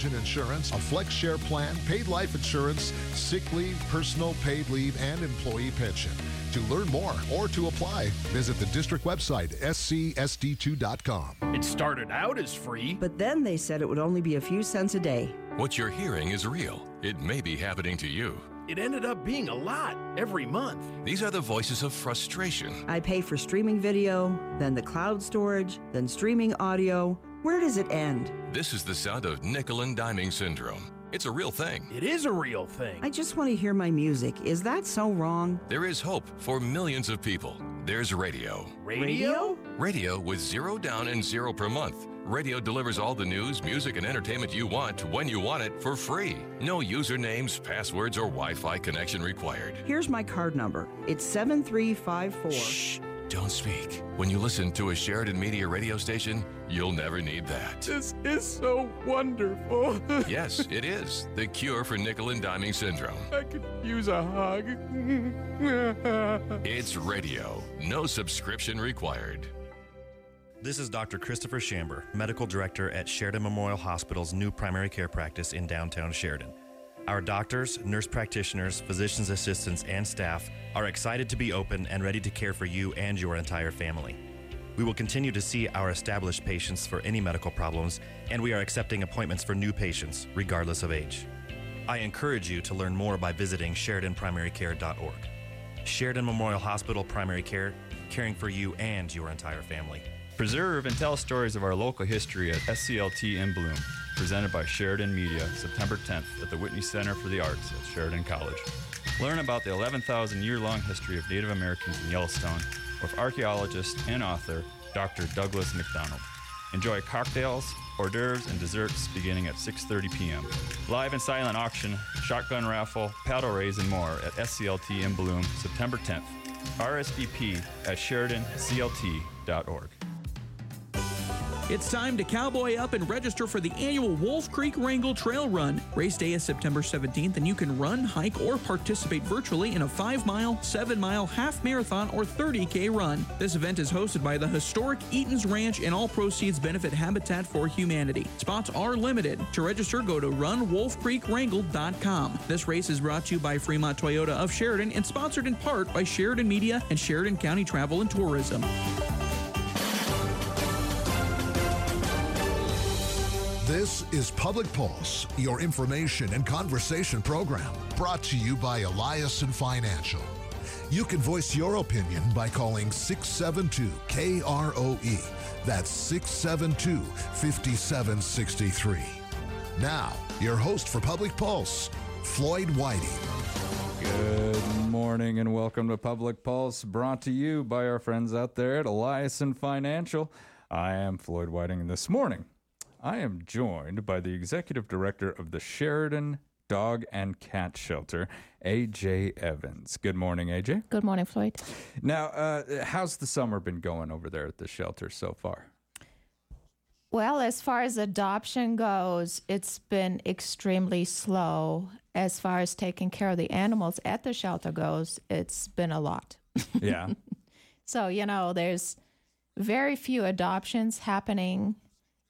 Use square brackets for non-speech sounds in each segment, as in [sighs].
vision insurance, a flex share plan, paid life insurance, sick leave, personal paid leave, and employee pension. To learn more or to apply, visit the district website, scsd2.com. It started out as free. But then they said it would only be a few cents a day. What you're hearing is real. It may be happening to you. It ended up being a lot every month. These are the voices of frustration. I pay for streaming video, then the cloud storage, then streaming audio. Where does it end? This is the sound of nickel and diming syndrome. It's a real thing. It is a real thing. I just want to hear my music. Is that so wrong? There is hope for millions of people. There's radio. Radio? Radio with zero down and zero per month. Radio delivers all the news, music, and entertainment you want when you want it for free. No usernames, passwords, or Wi Fi connection required. Here's my card number. It's 7354. Shh, don't speak. When you listen to a Sheridan Media radio station, you'll never need that. This is so wonderful. [laughs] yes, it is the cure for nickel and diming syndrome. I could use a hug. [laughs] It's radio, no subscription required. This is Dr. Christopher Chamber, Medical Director at Sheridan Memorial Hospital's new primary care practice in downtown Sheridan. Our doctors, nurse practitioners, physician's assistants, and staff are excited to be open and ready to care for you and your entire family. We will continue to see our established patients for any medical problems, and we are accepting appointments for new patients, regardless of age. I encourage you to learn more by visiting SheridanPrimaryCare.org. Sheridan Memorial Hospital Primary Care, caring for you and your entire family. Preserve and tell stories of our local history at SCLT in Bloom, presented by Sheridan Media, September 10th at the Whitney Center for the Arts at Sheridan College. Learn about the 11,000 year long history of Native Americans in Yellowstone with archaeologist and author Dr. Douglas McDonald. Enjoy cocktails, hors d'oeuvres, and desserts beginning at 6:30 p.m. Live and silent auction, shotgun raffle, paddle raise, and more at SCLT in Bloom, September 10th. RSVP at SheridanCLT.org. It's time to cowboy up and register for the annual Wolf Creek Wrangle Trail Run. Race day is September 17th, and you can run, hike, or participate virtually in a 5 mile, 7 mile, half marathon, or 30K run. This event is hosted by the historic Eaton's Ranch, and all proceeds benefit Habitat for Humanity. Spots are limited. To register, go to runwolfcreekwrangle.com. This race is brought to you by Fremont Toyota of Sheridan and sponsored in part by Sheridan Media and Sheridan County Travel and Tourism. This is Public Pulse, your information and conversation program, brought to you by Eliason Financial. You can voice your opinion by calling 672 KROE. That's 672 5763. Now, your host for Public Pulse, Floyd Whiting. Good morning and welcome to Public Pulse, brought to you by our friends out there at Eliason Financial. I am Floyd Whiting, and this morning I am joined by the executive director of the Sheridan Dog and Cat Shelter, AJ Evans. Good morning, AJ. Good morning, Floyd. Now, uh, how's the summer been going over there at the shelter so far? Well, as far as adoption goes, it's been extremely slow. As far as taking care of the animals at the shelter goes, it's been a lot. Yeah. [laughs] So, you know, there's very few adoptions happening,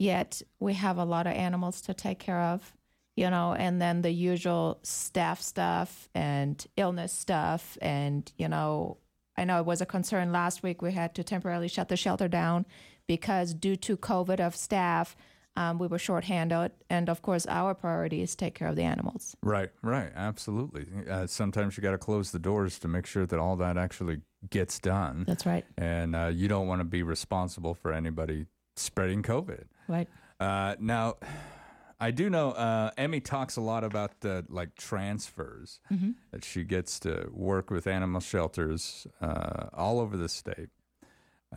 yet we have a lot of animals to take care of, you know, and then the usual staff stuff and illness stuff. And, you know, I know it was a concern last week. We had to temporarily shut the shelter down because due to COVID of staff, um, we were shorthanded. And of course, our priority is take care of the animals. Right, right, absolutely. Uh, sometimes you got to close the doors to make sure that all that actually gets done. That's right. And uh, you don't want to be responsible for anybody spreading COVID. Right. Uh, now, [sighs] I do know uh, Emmy talks a lot about the like transfers Mm-hmm. that she gets to work with animal shelters uh, all over the state.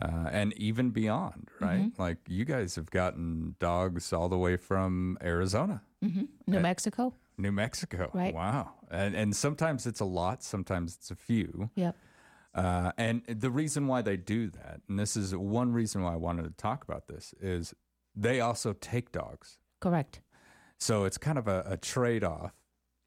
Uh, and even beyond, right? Mm-hmm. Like you guys have gotten dogs all the way from Arizona, hmm New Mexico. New Mexico. Right. Wow. And and sometimes it's a lot, sometimes it's a few. Yep. Uh, and the reason why they do that, and this is one reason why I wanted to talk about this, is they also take dogs. Correct. So it's kind of a, a trade off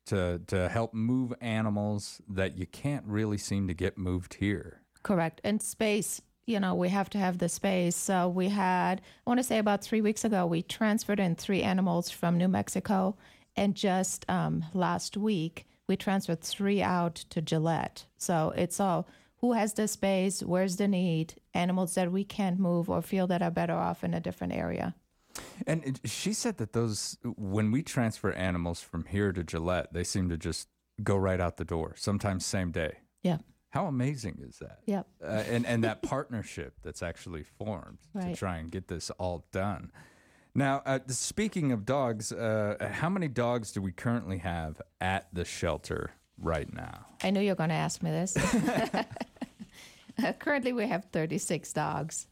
to to help move animals that you can't really seem to get moved here. Correct. And space, you know, we have to have the space. So we had, I want to say about three weeks ago, we transferred in three animals from New Mexico. And just um, last week, we transferred three out to Gillette. So it's all who has the space, where's the need, animals that we can't move or feel that are better off in a different area. And she said that those, when we transfer animals from here to Gillette, they seem to just go right out the door, sometimes same day. Yeah. How amazing is that? Yeah. Uh, and, and that [laughs] partnership that's actually formed to try and get this all done. Now, uh, speaking of dogs, uh, how many dogs do we currently have at the shelter right now? I knew you were going to ask me this. [laughs] Currently, we have 36 dogs.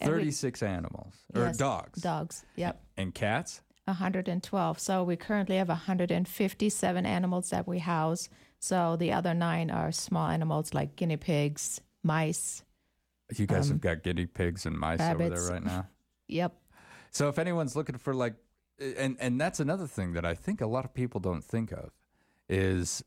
And we- 36 animals or Yes, dogs Dogs, yep. and cats? 112. So we currently have 157 animals that we house. So the other nine are small animals like guinea pigs, mice. You guys Um, have got guinea pigs and mice over there right now. [laughs] Yep. So if anyone's looking for like, and and that's another thing that I think a lot of people don't think of is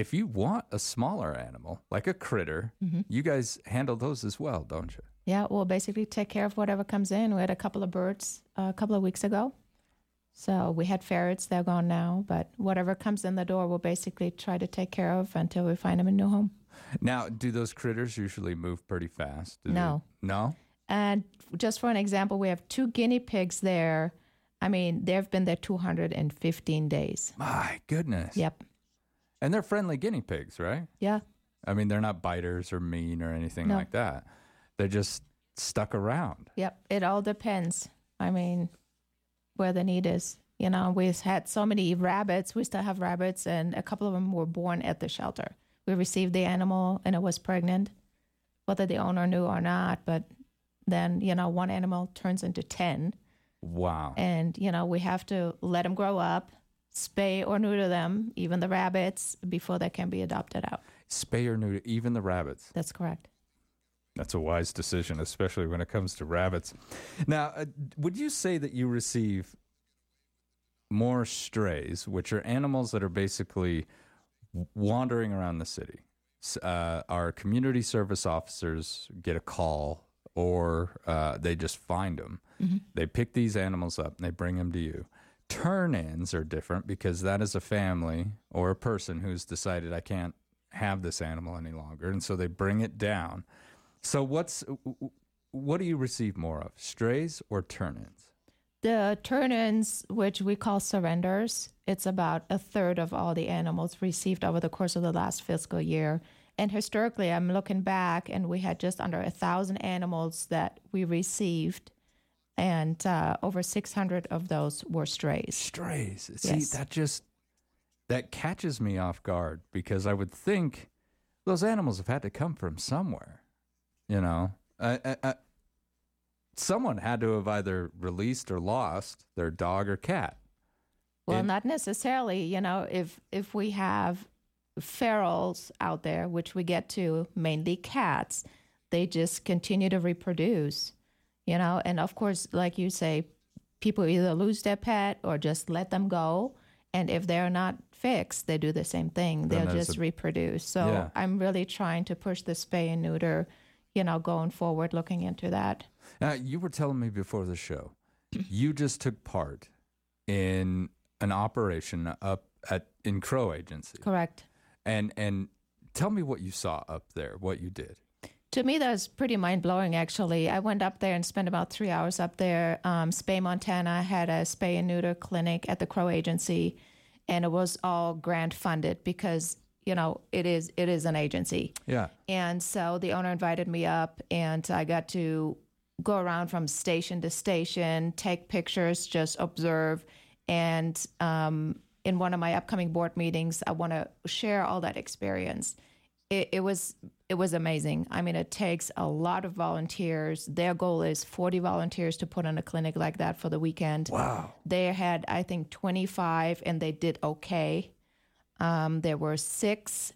if you want a smaller animal like a critter, Mm-hmm. you guys handle those as well, don't you? Yeah, we'll basically take care of whatever comes in. We had a couple of birds uh, a couple of weeks ago. So we had ferrets, they're gone now, but whatever comes in the door, we'll basically try to take care of until we find them a new home. Now, do those critters usually move pretty fast? Do they- No. no. And just for an example, we have two guinea pigs there. I mean, they've been there 215 days. My goodness. Yep. And they're friendly guinea pigs, right? Yeah. I mean, they're not biters or mean or anything No. like that. They're just stuck around. Yep. It all depends. I mean, where the need is. You know, we've had so many rabbits. We still have rabbits, and a couple of them were born at the shelter. We received the animal, and it was pregnant, whether the owner knew or not. But then, you know, one animal turns into 10, Wow. and, you know, we have to let them grow up, spay or neuter them, even the rabbits, before they can be adopted out. Spay or neuter, even the rabbits. That's correct. That's a wise decision, especially when it comes to rabbits. Now, uh, would you say that you receive more strays, which are animals that are basically wandering around the city? Uh, our community service officers get a call, or uh, they just find them. They pick these animals up and they bring them to you. Turn ins are different because that is a family or a person who's decided, I can't have this animal any longer. And so they bring it down. So what's what do you receive more of, strays or turn-ins? The turn-ins, which we call surrenders, it's about a third of all the animals received over the course of the last fiscal year. And historically, I'm looking back, and we had just under a thousand animals that we received, and uh, over 600 of those were strays. Strays. See, Yes. that just that catches me off guard because I would think those animals have had to come from somewhere. You know, I, I, I, someone had to have either released or lost their dog or cat. Well, And- not necessarily. You know, if if we have ferals out there, which we get to mainly cats, they just continue to reproduce. You know, and of course, like you say, people either lose their pet or just let them go. And if they're not fixed, they do the same thing. Then They'll just a- reproduce. So Yeah. I'm really trying to push the spay and neuter. You know, going forward, looking into that. Now, you were telling me before the show, [clears throat] you just took part in an operation up at in Crow Agency, Correct. and and tell me what you saw up there, what you did. To me, that was pretty mind blowing, actually. I went up there and spent about three hours up there. Um, Spay Montana had a spay and neuter clinic at the Crow Agency, and it was all grant funded because you know it is it is an agency. Yeah. And so the owner invited me up, and I got to go around from station to station, take pictures, just observe. And um, in one of my upcoming board meetings, I want to share all that experience. It, it was it was amazing. I mean, it takes a lot of volunteers. Their goal is 40 volunteers to put on a clinic like that for the weekend. Wow. They had, I think, 25, and they did okay. Um, there were six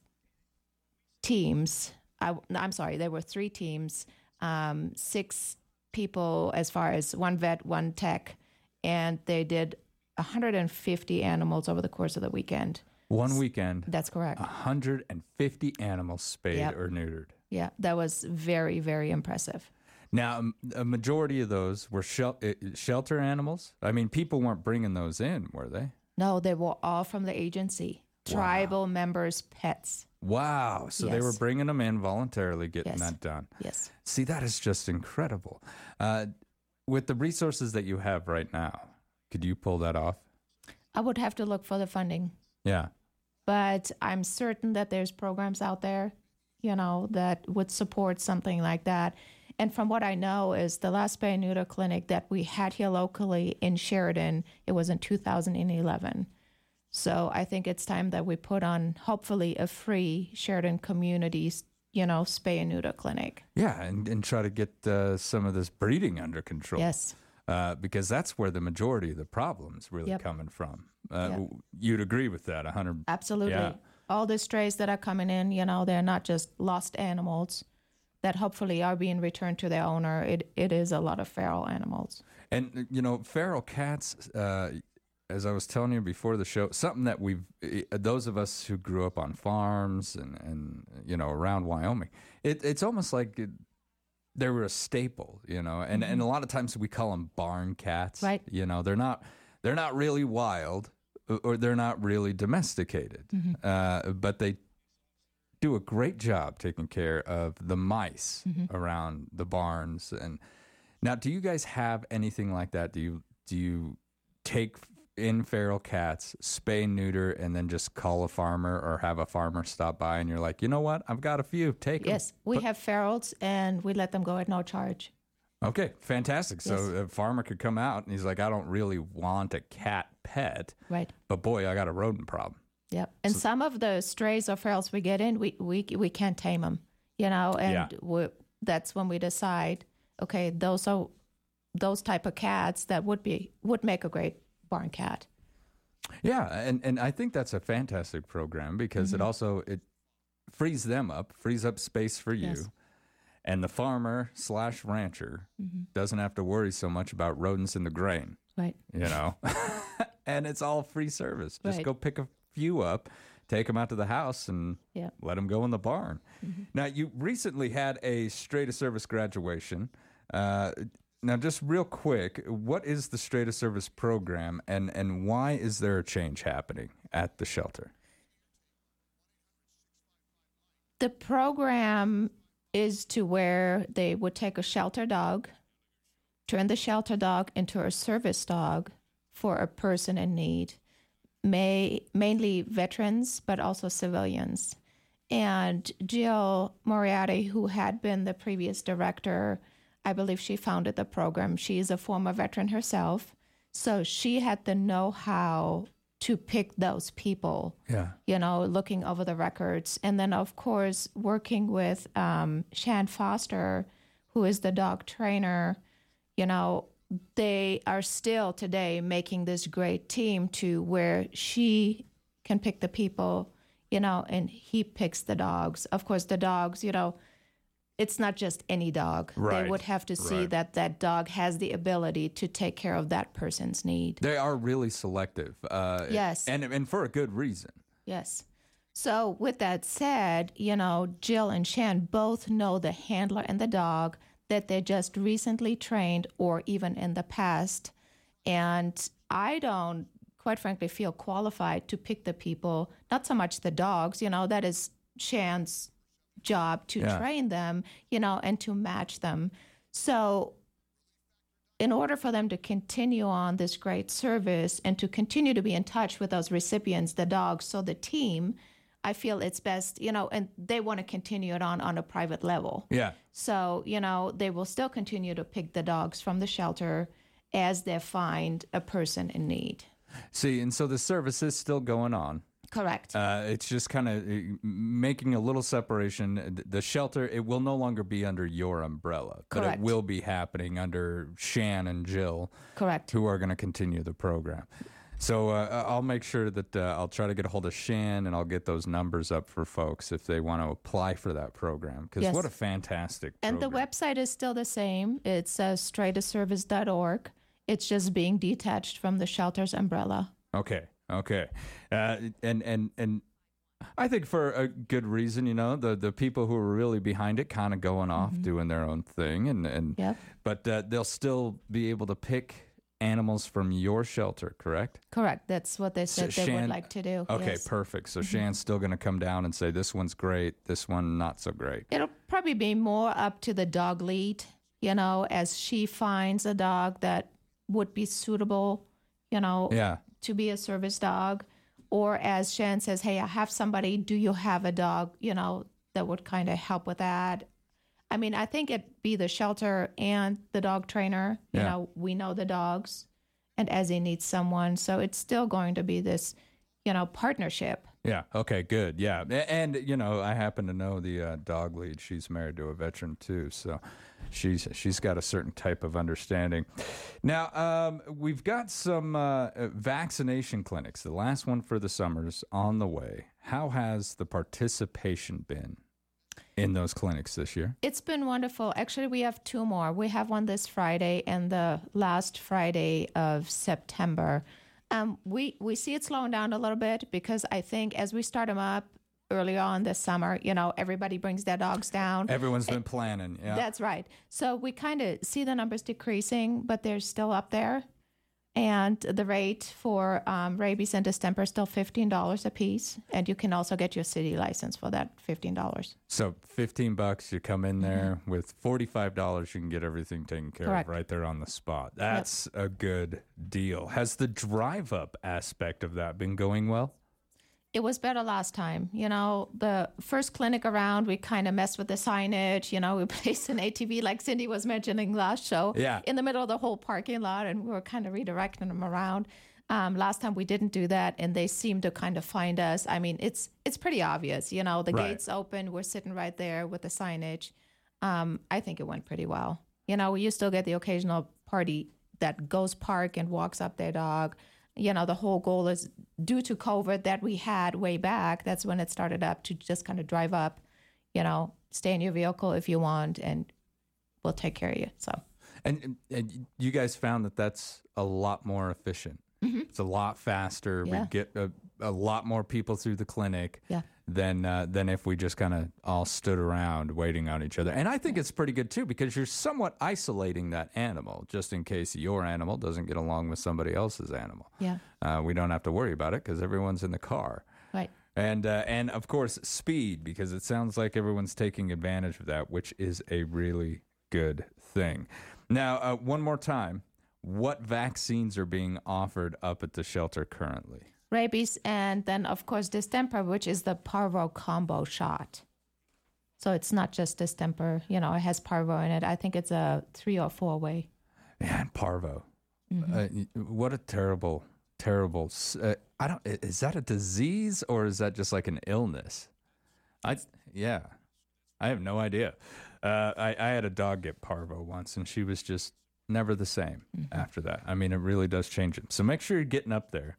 teams. I, am sorry, there were three teams, um, six people as far as one vet, one tech, and they did 150 animals over the course of the weekend. One weekend, That's correct. 150 animals spayed Yep. or neutered. Yeah, that was very, very impressive. Now, a majority of those were shel- uh, shelter animals. I mean, people weren't bringing those in, were they? No, they were all from the agency, tribal members' pets. Wow. So they were bringing them in voluntarily, getting Yes. that done. Yes. See, that is just incredible. Uh, with the resources that you have right now, could you pull that off? I would have to look for the funding, Yeah. But I'm certain that there's programs out there, you know, that would support something like that. And from what I know is the last neuter clinic that we had here locally in Sheridan, it was in 2011. So I think it's time that we put on hopefully a free Sheridan communities, you know, spay and neuter clinic. Yeah, and, and try to get uh, some of this breeding under control. Yes. Uh, because that's where the majority of the problems really Yep. coming from. Uh, Yep. You'd agree with that, 100 Absolutely. Yeah. All the strays that are coming in, you know, they're not just lost animals that hopefully are being returned to their owner. It it is a lot of feral animals. And uh, you know, feral cats. Uh, as I was telling you before the show, something that we've those of us who grew up on farms and and you know around Wyoming, it, it's almost like they were a staple, you know. And and mm-hmm. a lot of times we call them barn cats, Right. You know, they're not they're not really wild or- or they're not really domesticated, mm-hmm. uh, but they do a great job taking care of the mice mm-hmm. around the barns and now do you guys have anything like that do you do you take in feral cats spay neuter and then just call a farmer or have a farmer stop by and you're like you know what i've got a few take 'em." Yes, we have ferals and we let them go at no charge. okay fantastic so Yes. a farmer could come out and he's like i don't really want a cat pet Right. but boy i got a rodent problem Yep. And some of the strays or ferals we get in, we we we can't tame them, you know, and Yeah. we, that's when we decide, okay, those are those type of cats that would be would make a great barn cat. Yeah, and and I think that's a fantastic program because Mm-hmm. it also it frees them up, frees up space for you, Yes. and the farmer slash rancher doesn't have to worry so much about rodents in the grain, Right. you know. [laughs] and it's all free service. Just Right. go pick a few up, take them out to the house, and Yeah. let them go in the barn. Now, you recently had a straight to service graduation. Uh, now, just real quick, what is the straight to service program, and and why is there a change happening at the shelter? The program is to where they would take a shelter dog, turn the shelter dog into a service dog for a person in need, may, mainly veterans, but also civilians. And Jill Moriarty, who had been the previous director, I believe she founded the program. She is a former veteran herself. So she had the know how to pick those people Yeah. you know, looking over the records. And then, of course, working with um, Shan Foster, who is the dog trainer, you know, they are still today making this great team to where she can pick the people, you know, and he picks the dogs. Of course, the dogs, you know, it's not just any dog. They would have to see right. that that dog has the ability to take care of that person's need. They are really selective. Uh, Yes. and and for a good reason. Yes. So, with that said, you know, Jill and Shan both know the handler and the dog that they just recently trained or even in the past. And I don't, quite frankly, feel qualified to pick the people, not so much the dogs, you know, that is Shan's job to Yeah. train them, you know, and to match them. So, in order for them to continue on this great service and to continue to be in touch with those recipients, the dogs, so the team, I feel it's best, you know, and they want to continue it on on a private level. Yeah. So, you know, they will still continue to pick the dogs from the shelter as they find a person in need. See, and so the service is still going on. Correct. Uh, it's just kind of making a little separation. The shelter, it will no longer be under your umbrella, but it will be happening under Shan and Jill, Correct. who are going to continue the program. So uh, I'll make sure that uh, I'll try to get a hold of Shan and I'll get those numbers up for folks if they want to apply for that program. Because Yes. what a fantastic And the website is still the same. It's uh, straighttoservice.org. It's just being detached from the shelter's umbrella. Okay, okay, uh, and and and I think for a good reason, you know, the the people who are really behind it kind of going off doing their own thing and and Yep. but uh, they'll still be able to pick animals from your shelter, correct? Correct. That's what they So said they Shan- would like to do. Okay, yes. Mm-hmm. perfect. So Shan's still going to come down and say this one's great, this one not so great. It'll probably be more up to the dog lead, you know, as she finds a dog that would be suitable, you know, Yeah. To be a service dog. Or as Shan says, hey, I have somebody, do you have a dog, you know, that would kind of help with that? I mean, I think it'd be the shelter and the dog trainer. You Yeah. know, we know the dogs and Ezzy needs someone. So it's still going to be this, you know, partnership. Yeah. Okay. Good. Yeah. And you know, I happen to know the uh, dog lead. She's married to a veteran too, so she's she's got a certain type of understanding. Now, um, we've got some uh, vaccination clinics. The last one for the summers on the way. How has the participation been in those clinics this year? It's been wonderful. Actually, we have two more. We have one this Friday and the last Friday of September. Um, we we see it slowing down a little bit because I think as we start them up early on this summer, you know, everybody brings their dogs down. Everyone's been planning. Yeah. That's right. So we kind of see the numbers decreasing, but they're still up there. And the rate for um, rabies and distemper is still fifteen dollars a piece, and you can also get your city license for that fifteen dollars. So fifteen bucks, you come in there with forty five dollars, you can get everything taken care Correct. of right there on the spot. That's a good deal. Has the drive up aspect of that been going well? It was better last time. You know, the first clinic around, we kind of messed with the signage. You know, we [laughs] placed an ATV like Cindy was mentioning last show Yeah. in the middle of the whole parking lot, and we were kind of redirecting them around. Um, last time we didn't do that, and they seemed to kind of find us. I mean, it's it's pretty obvious. You know, the Right. gates open, we're sitting right there with the signage. Um, I think it went pretty well. You know, you still get the occasional party that goes park and walks up their dog. You know, the whole goal is due to COVID that we had way back. That's when it started up to just kind of drive up, you know, stay in your vehicle if you want, and we'll take care of you. So, And, and you guys found that that's a lot more efficient. Mm-hmm. It's a lot faster. Yeah. We get a, a lot more people through the clinic Yeah. Than uh, than if we just kind of all stood around waiting on each other. And I think it's pretty good too because you're somewhat isolating that animal just in case your animal doesn't get along with somebody else's animal. yeah, Uh, we don't have to worry about it because everyone's in the car. right. And uh, and of course speed because it sounds like everyone's taking advantage of that, which is a really good thing. Now, uh, one more time, what vaccines are being offered up at the shelter currently? Rabies, and then of course distemper, which is the parvo combo shot. So it's not just distemper, you know, it has parvo in it. I think it's a three or four way. Man, parvo. Uh, what a terrible, terrible. Uh, I don't. Is that a disease or is that just like an illness? I yeah, I have no idea. Uh, I I had a dog get parvo once, and she was just never the same after that. I mean, it really does change it. So make sure you're getting up there.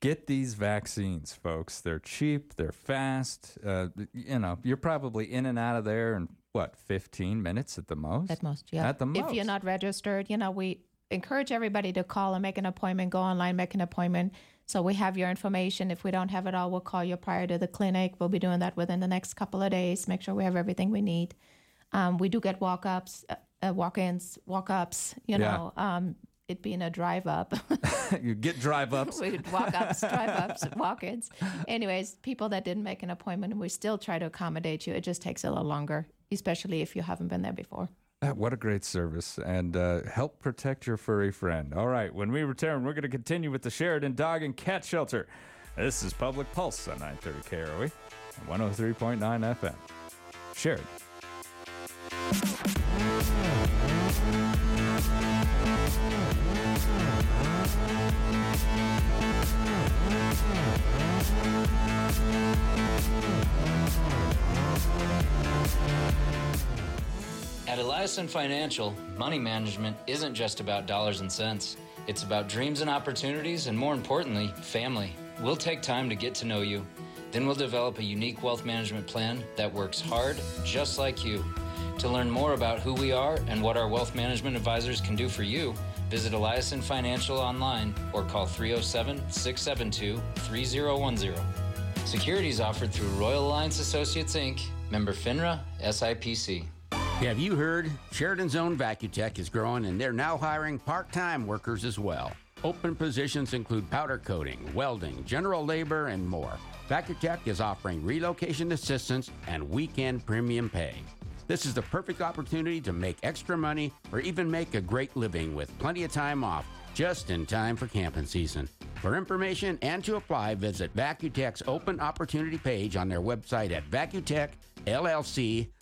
Get these vaccines, folks. They're cheap. They're fast. Uh, you know, you're probably in and out of there in what 15 minutes at the most. At most, yeah. At the most. If you're not registered, you know, we encourage everybody to call and make an appointment, go online, make an appointment. So we have your information. If we don't have it all, we'll call you prior to the clinic. We'll be doing that within the next couple of days. Make sure we have everything we need. Um, we do get walk ups, uh, uh, walk ins, walk ups, you Yeah. know, um, it being a drive up. [laughs] you get drive ups. [laughs] We'd walk ups, drive ups, [laughs] walk ins. Anyways, people that didn't make an appointment, we still try to accommodate you. It just takes a little longer, especially if you haven't been there before. Ah, What a great service and uh, help protect your furry friend. All right, when we return, we're going to continue with the Sheridan Dog and Cat Shelter. This is Public Pulse on 930 KROE and 103.9 FM. Sheridan. At Eliason Financial, money management isn't just about dollars and cents. It's about dreams and opportunities, and more importantly, family. We'll take time to get to know you. Then we'll develop a unique wealth management plan that works hard, just like you. To learn more about who we are and what our wealth management advisors can do for you, visit Eliason Financial online or call 307 672 3010. Securities offered through Royal Alliance Associates Inc., member FINRA, SIPC. Have you heard? Sheridan's own Vacutech is growing and they're now hiring part time workers as well. Open positions include powder coating, welding, general labor, and more. Vacutech is offering relocation assistance and weekend premium pay. This is the perfect opportunity to make extra money or even make a great living with plenty of time off just in time for camping season. For information and to apply, visit Vacutech's open opportunity page on their website at vacutechllc.com.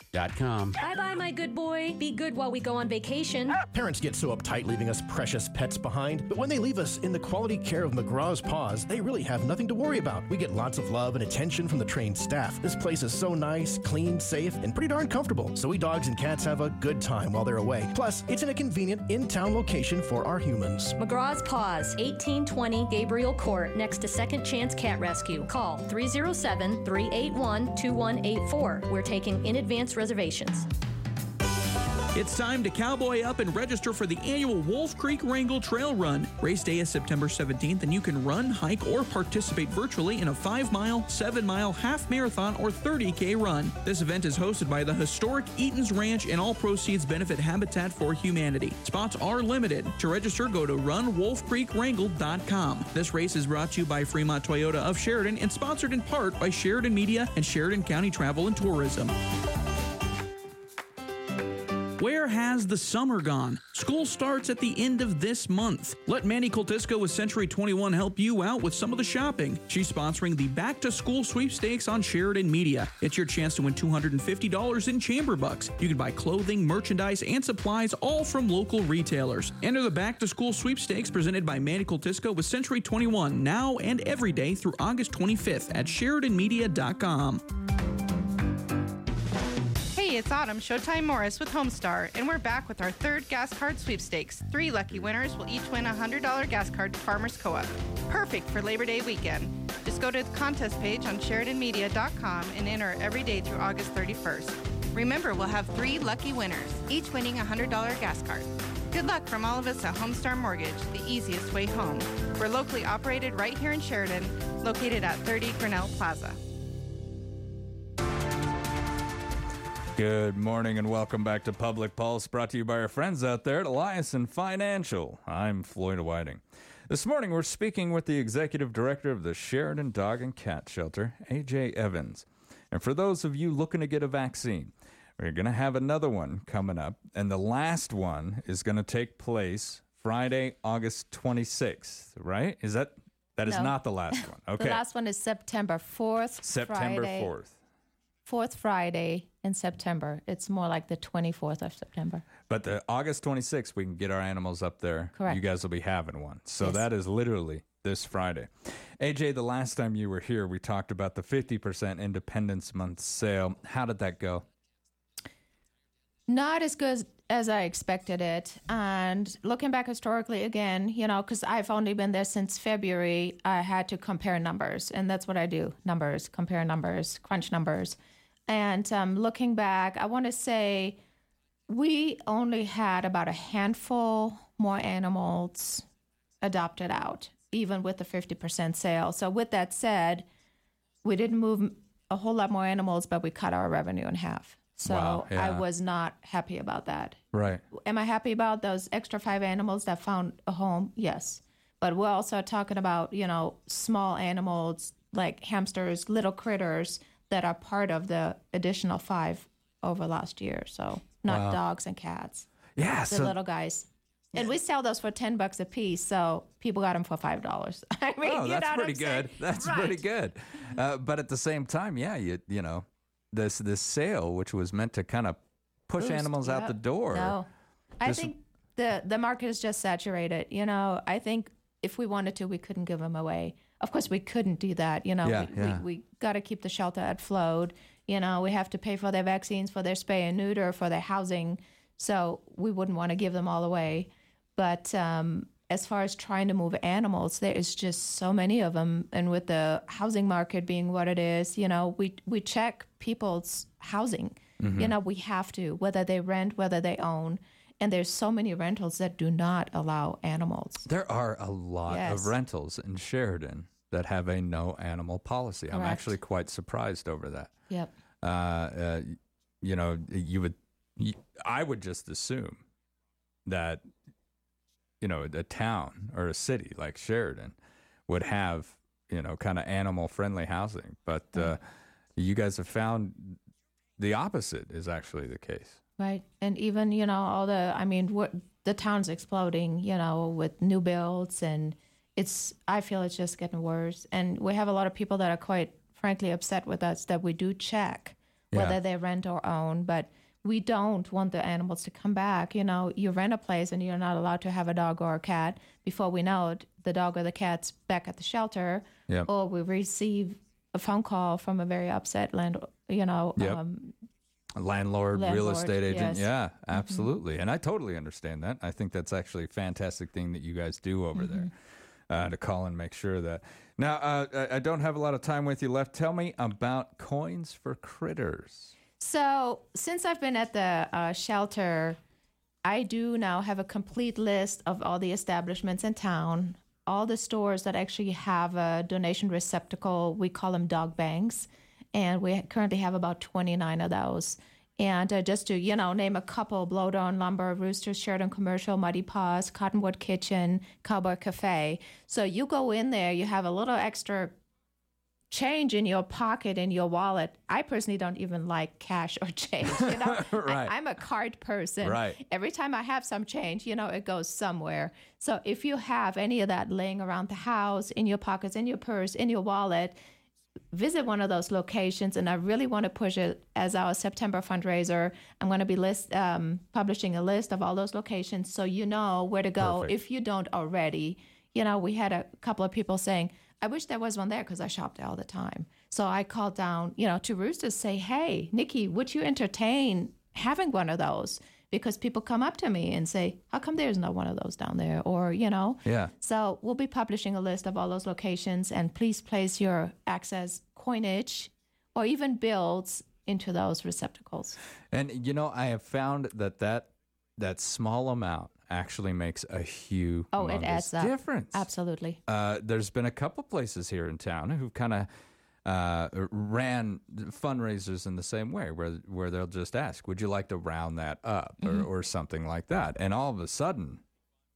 Bye bye, my good boy. Be good while we go on vacation. Parents get so uptight leaving us precious pets behind, but when they leave us in the quality care of McGraw's Paws, they really have nothing to worry about. We get lots of love and attention from the trained staff. This place is so nice, clean, safe, and pretty darn comfortable, so we dogs and cats have a good time while they're away. Plus, it's in a convenient in town location for our humans. McGraw's Paws, 1820 Gabriel Court, next to Second Chance Cat Rescue. Call 307 381 2184. We're taking in advance reservations. It's time to cowboy up and register for the annual Wolf Creek Wrangle Trail Run. Race day is September 17th, and you can run, hike, or participate virtually in a 5 mile, 7 mile, half marathon, or 30K run. This event is hosted by the historic Eaton's Ranch, and all proceeds benefit Habitat for Humanity. Spots are limited. To register, go to runwolfcreekwrangle.com. This race is brought to you by Fremont Toyota of Sheridan and sponsored in part by Sheridan Media and Sheridan County Travel and Tourism. Where has the summer gone? School starts at the end of this month. Let Manny Coltisco with Century 21 help you out with some of the shopping. She's sponsoring the Back to School sweepstakes on Sheridan Media. It's your chance to win $250 in chamber bucks. You can buy clothing, merchandise, and supplies all from local retailers. Enter the Back to School sweepstakes presented by Manny Coltisco with Century 21 now and every day through August 25th at SheridanMedia.com. It's Autumn, Showtime Morris with Homestar, and we're back with our third gas card sweepstakes. Three lucky winners will each win a $100 gas card to Farmers Co-op. Perfect for Labor Day weekend. Just go to the contest page on SheridanMedia.com and enter every day through August 31st. Remember, we'll have three lucky winners, each winning a $100 gas card. Good luck from all of us at Homestar Mortgage, the easiest way home. We're locally operated right here in Sheridan, located at 30 Grinnell Plaza. Good morning and welcome back to Public Pulse, brought to you by our friends out there at Eliason Financial. I'm Floyd Whiting. This morning we're speaking with the executive director of the Sheridan Dog and Cat Shelter, AJ Evans. And for those of you looking to get a vaccine, we're going to have another one coming up, and the last one is going to take place Friday, August 26th, right? Is that that is No. not the last one? [laughs] Okay. The last one is September 4th. September Friday, 4th. Fourth Friday in September. It's more like the 24th of September. But the August 26th, we can get our animals up there. Correct. You guys will be having one. So Yes. that is literally this Friday. AJ, the last time you were here, we talked about the 50% Independence Month sale. How did that go? Not as good as I expected it. And looking back historically again, you know, because I've only been there since February, I had to compare numbers. And that's what I do numbers, compare numbers, crunch numbers. And um, looking back, I want to say we only had about a handful more animals adopted out, even with the 50% sale. So, with that said, we didn't move a whole lot more animals, but we cut our revenue in half. So Wow, I was not happy about that. Right. Am I happy about those extra five animals that found a home? Yes. But we're also talking about, you know, small animals like hamsters, little critters that are part of the additional five over last year. So not Wow. dogs and cats. Yeah, The so- little guys. And we sell those for 10 bucks a piece. So people got them for $5. [laughs] I mean, oh, you that's pretty good. That's Right. pretty good. Uh, but at the same time, yeah, you you know, this this sale, which was meant to kind of push Boost, animals out the door. No, I think the the market is just saturated. You know, I think if we wanted to, we couldn't give them away. Of course, we couldn't do that. You know, Yeah, we, yeah. we, we got to keep the shelter at float. You know, we have to pay for their vaccines, for their spay and neuter, for their housing. So we wouldn't want to give them all away. But um, as far as trying to move animals, there is just so many of them, and with the housing market being what it is, you know, we we check people's housing. You Mm-hmm. Mhm. know, we have to, whether they rent, whether they own. And there's so many rentals that do not allow animals. There are a lot Yes. of rentals in Sheridan that have a no animal policy. I'm actually quite surprised over that. Yep. Uh, uh, you know, you would, you, I would just assume that, you know, a town or a city like Sheridan would have, you know, kind of animal friendly housing. But uh, you guys have found the opposite is actually the case. Right. And even, you know, all the, I mean, what, the town's exploding, you know, with new builds and it's, I feel it's just getting worse. And we have a lot of people that are quite frankly upset with us that we do check whether Yeah. they rent or own, but we don't want the animals to come back. You know, you rent a place and you're not allowed to have a dog or a cat. Before we know it, the dog or the cat's back at the shelter, Yep. or we receive a phone call from a very upset land, you know, Yep. um, landlord, real estate agent. yes. Yeah, absolutely. And I totally understand that. I think that's actually a fantastic thing that you guys do over there uh, to call and make sure that. Now, uh, I- I don't have a lot of time with you left. Tell me about coins for critters. So, since I've been at the uh, shelter, I do now have a complete list of all the establishments in town, all the stores that actually have a donation receptacle. We call them dog banks, and we currently have about 29 of those. And uh, just to, you know, name a couple Bloedorn Lumber, Roosters, Sheridan Commercial, Muddy Paws, Cottonwood Kitchen, Cowboy Cafe. So you go in there, you have a little extra change in your pocket in your wallet. I personally don't even like cash or change. You know, [laughs] Right. I, am a card person. Right. Every time I have some change, you know, it goes somewhere. So if you have any of that laying around the house, in your pockets, in your purse, in your wallet, visit one of those locations. And I really want to push it as our September fundraiser. I'm going to be list um, publishing a list of all those locations so you know where to go Perfect. if you don't already. You know, we had a couple of people saying, I wish there was one there because I shopped all the time. So I called down, you know, to Roosters say, hey, Nikki, would you entertain having one of those? Because people come up to me and say, how come there's not one of those down there? Or, you know, Yeah. so we'll be publishing a list of all those locations and please place your access coinage or even builds into those receptacles. And, you know, I have found that that, that small amount actually makes a huge Oh, it adds up. difference. Absolutely. Uh, there's been a couple places here in town who've kind of uh, ran fundraisers in the same way, where where they'll just ask, "Would you like to round that up?" Or, or something like that, and all of a sudden,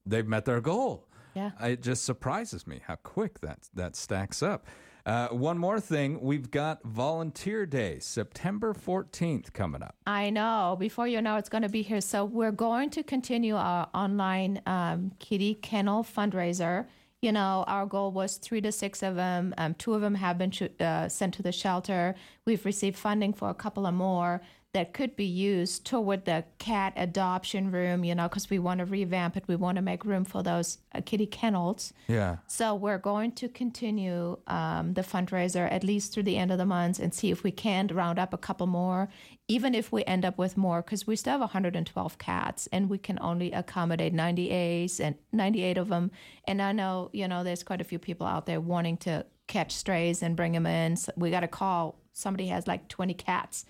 they've met their goal. Yeah. It just surprises me how quick that that stacks up. Uh, one more thing, we've got Volunteer Day, September 14th coming up. I know. Before you know, it's going to be here. So we're going to continue our online um, kitty kennel fundraiser. You know, our goal was three to six of them. Um, two of them have been uh, sent to the shelter. We've received funding for a couple of more that could be used toward the cat adoption room. You know, because we want to revamp it. We want to make room for those uh, kitty kennels. Yeah. So we're going to continue um, the fundraiser at least through the end of the month and see if we can round up a couple more, even if we end up with more, because we still have 112 cats and we can only accommodate 98 and 98 of them. And I know you know there's quite a few people out there wanting to catch strays and bring them in. So we got a call. Somebody has like 20 cats.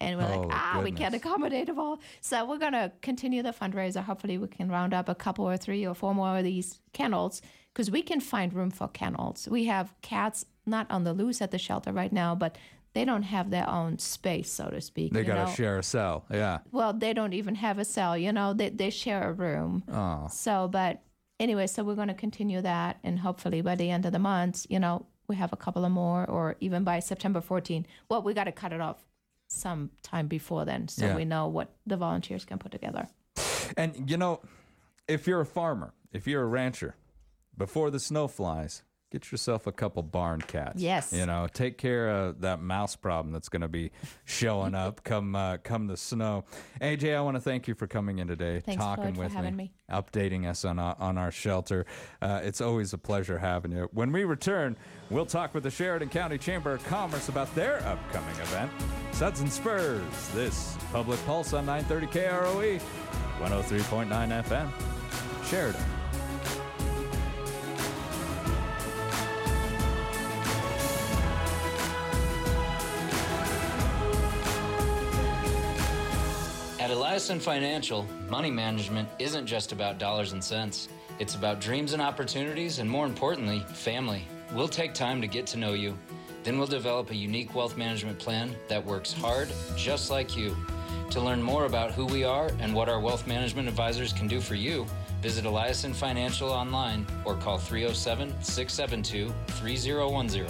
And we're Oh, like, ah, we can't accommodate them all. So we're going to continue the fundraiser. Hopefully, we can round up a couple or three or four more of these kennels because we can find room for kennels. We have cats not on the loose at the shelter right now, but they don't have their own space, so to speak. They got to share a cell. Yeah. Well, they don't even have a cell, you know, they, they share a room. Oh. So, but anyway, so we're going to continue that. And hopefully by the end of the month, you know, we have a couple of more, or even by September 14. Well, we got to cut it off some time before then so Yeah. we know what the volunteers can put together. And you know, if you're a farmer, if you're a rancher, before the snow flies, get yourself a couple barn cats. Yes. You know, take care of that mouse problem that's going to be showing up [laughs] come uh, come the snow. AJ, I want to thank you for coming in today, Thanks, talking Floyd, for with having me. updating us on our, on our shelter. Uh, it's always a pleasure having you. When we return, we'll talk with the Sheridan County Chamber of Commerce about their upcoming event, Suds and Spurs. This Public Pulse on 930 KROE, 103.9 FM, Sheridan. At Financial, money management isn't just about dollars and cents. It's about dreams and opportunities, and more importantly, family. We'll take time to get to know you. Then we'll develop a unique wealth management plan that works hard, just like you. To learn more about who we are and what our wealth management advisors can do for you, visit Eliason Financial online or call 307 672 3010.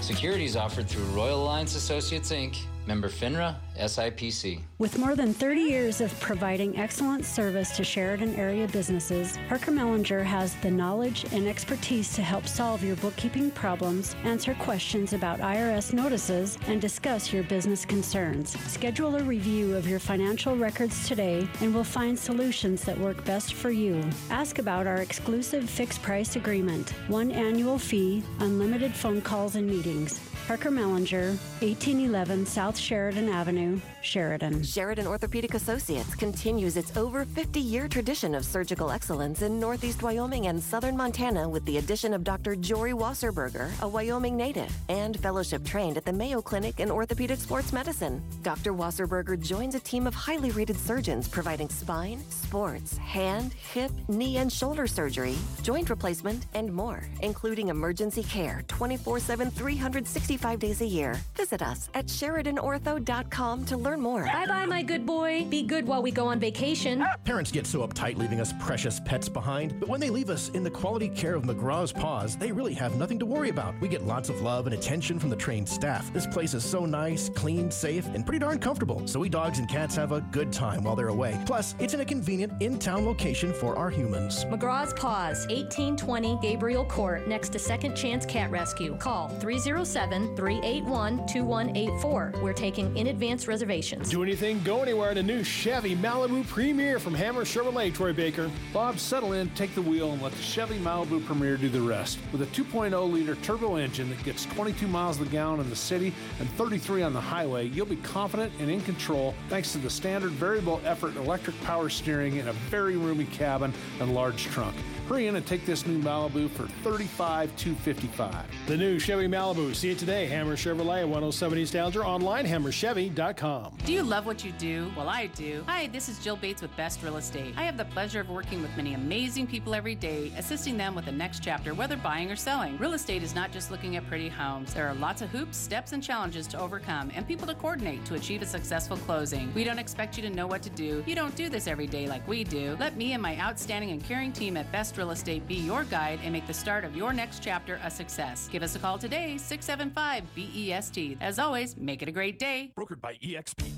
Securities offered through Royal Alliance Associates Inc., member FINRA, SIPC. With more than 30 years of providing excellent service to Sheridan area businesses, Parker Mellinger has the knowledge and expertise to help solve your bookkeeping problems, answer questions about IRS notices, and discuss your business concerns. Schedule a review of your financial records today and we'll find solutions that work best for you. Ask about our exclusive fixed price agreement, one annual fee, unlimited phone calls and meetings. Parker Mellinger, 1811 South Sheridan Avenue, Sheridan. Sheridan Orthopedic Associates continues its over 50 year tradition of surgical excellence in Northeast Wyoming and Southern Montana with the addition of Dr. Jory Wasserberger, a Wyoming native, and fellowship trained at the Mayo Clinic in Orthopedic Sports Medicine. Dr. Wasserberger joins a team of highly rated surgeons providing spine, sports, hand, hip, knee, and shoulder surgery, joint replacement, and more, including emergency care 24 7, 365 days a year. Visit us at SheridanOrtho.com to learn more. Bye bye, my good boy. Be good while we go on vacation. Parents get so uptight leaving us precious pets behind, but when they leave us in the quality care of McGraw's Paws, they really have nothing to worry about. We get lots of love and attention from the trained staff. This place is so nice, clean, safe, and pretty darn comfortable, so we dogs and cats have a good time while they're away. Plus, it's in a convenient in town location for our humans. McGraw's Paws, 1820 Gabriel Court, next to Second Chance Cat Rescue. Call 307 381 2184. We're taking in advance reservations. Do anything, go anywhere in a new Chevy Malibu Premier from Hammer Chevrolet, Troy Baker. Bob, settle in, take the wheel, and let the Chevy Malibu Premier do the rest. With a 2.0 liter turbo engine that gets 22 miles a gallon in the city and 33 on the highway, you'll be confident and in control thanks to the standard variable effort electric power steering in a very roomy cabin and large trunk. Hurry in and take this new Malibu for $35,255. The new Chevy Malibu. See it today. Hammer Chevrolet, 107 East Alger, online, hammerchevy.com. Do you love what you do? Well, I do. Hi, this is Jill Bates with Best Real Estate. I have the pleasure of working with many amazing people every day, assisting them with the next chapter, whether buying or selling. Real estate is not just looking at pretty homes. There are lots of hoops, steps, and challenges to overcome, and people to coordinate to achieve a successful closing. We don't expect you to know what to do. You don't do this every day like we do. Let me and my outstanding and caring team at Best Real Estate be your guide and make the start of your next chapter a success. Give us a call today, 675 BEST. As always, make it a great day. Brokered by EXP.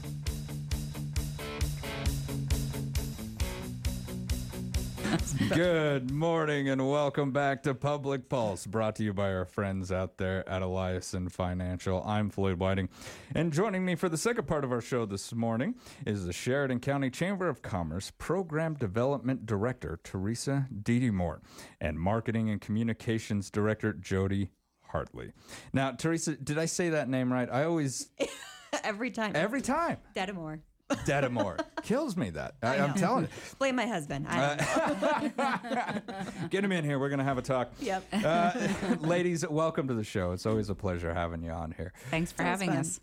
[laughs] Good morning and welcome back to Public Pulse, brought to you by our friends out there at Eliason Financial. I'm Floyd Whiting, and joining me for the second part of our show this morning is the Sheridan County Chamber of Commerce Program Development Director, Teresa Didymore, and Marketing and Communications Director, Jody Hartley. Now, Teresa, did I say that name right? I always, [laughs] Every time. every time, Dedamore. Dedamore. Kills me that. I, I'm telling you. Blame my husband. I [laughs] Get him in here. We're going to have a talk. Yep. Uh, ladies, welcome to the show. It's always a pleasure having you on here. Thanks for having fun. us.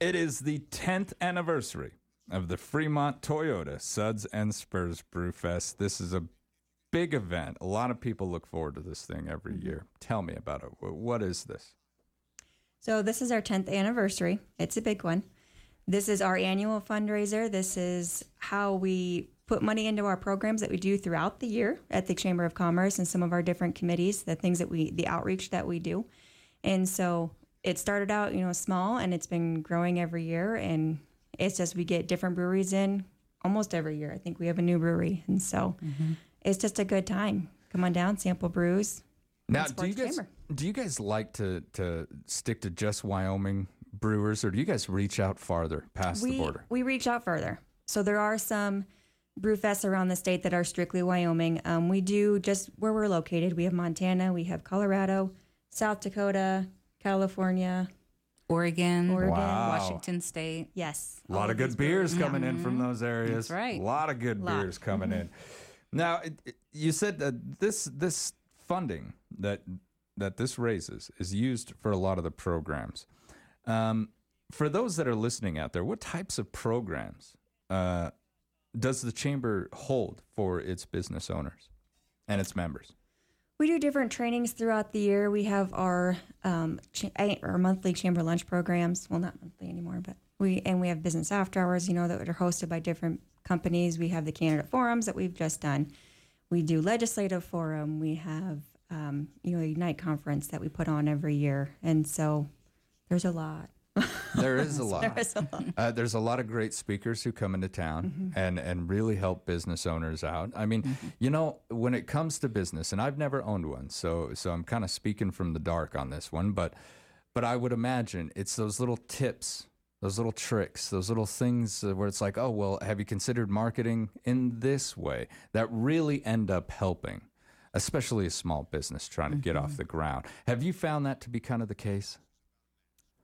It is the 10th anniversary of the Fremont Toyota Suds and Spurs Brew Fest. This is a big event. A lot of people look forward to this thing every Mm-hmm. year. Tell me about it. What is this? So this is our 10th anniversary. It's a big one. This is our annual fundraiser. This is how we put money into our programs that we do throughout the year at the Chamber of Commerce and some of our different committees, the things that we the outreach that we do. And so it started out, you know, small and it's been growing every year and it's just we get different breweries in almost every year. I think we have a new brewery. And so mm-hmm. it's just a good time. Come on down, sample brews. Now, do you guys chamber. do you guys like to to stick to just Wyoming brewers, or do you guys reach out farther past we, the border? We reach out further. So there are some brew fests around the state that are strictly Wyoming. Um, we do just where we're located. We have Montana, we have Colorado, South Dakota, California, Oregon, Oregon, Wow. Washington State. Yes. A lot of good beers coming in from those areas. That's right. A lot of good Lot. beers coming in. Now, it, it- you said that this this funding that that this raises is used for a lot of the programs. Um, for those that are listening out there, what types of programs uh, does the chamber hold for its business owners and its members? We do different trainings throughout the year. We have our um, cha- our monthly chamber lunch programs. Well, not monthly anymore, but we and we have business after hours. You know that are hosted by different companies. We have the candidate forums that we've just done. We do legislative forum. We have um, you know a Ignite conference that we put on every year, and so there's a lot. [laughs] There is a lot. There is a lot. Uh, there's a lot of great speakers who come into town Mm-hmm. and, and really help business owners out. I mean, you know, when it comes to business, and I've never owned one, so so I'm kind of speaking from the dark on this one, but but I would imagine it's those little tips, those little tricks, those little things where it's like, oh well, have you considered marketing in this way that really end up helping, especially a small business trying to get off the ground. Have you found that to be kind of the case?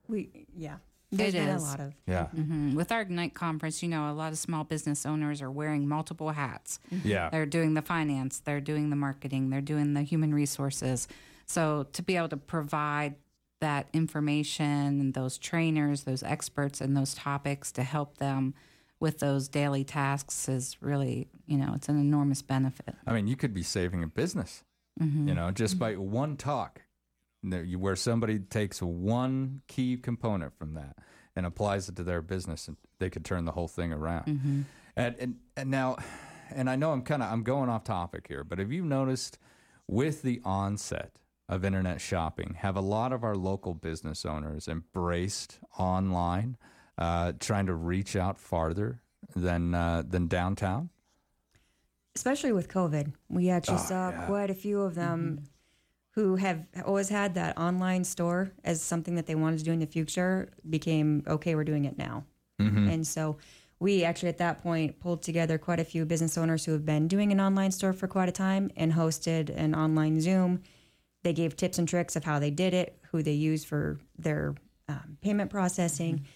We yeah. It There's been is. a lot of Yeah. hmm With our Ignite conference, you know, a lot of small business owners are wearing multiple hats. Yeah. They're doing the finance, they're doing the marketing, they're doing the human resources. So to be able to provide that information and those trainers, those experts and those topics to help them with those daily tasks is really, you know, it's an enormous benefit. I mean, you could be saving a business, Mhm. you know, just by one talk, There- you- where somebody takes one key component from that and applies it to their business, and they could turn the whole thing around. Mhm. And, and and now, and I know I'm kind of I'm going off topic here, but have you noticed with the onset of internet shopping, have a lot of our local business owners embraced online, uh, trying to reach out farther than uh, than downtown? especially with COVID. We actually Oh, saw yeah. quite a few of them who have always had that online store as something that they wanted to do in the future became okay, we're doing it now. Mhm. And so we actually at that point pulled together quite a few business owners who have been doing an online store for quite a time and hosted an online Zoom. They gave tips and tricks of how they did it, who they used for their um, payment processing,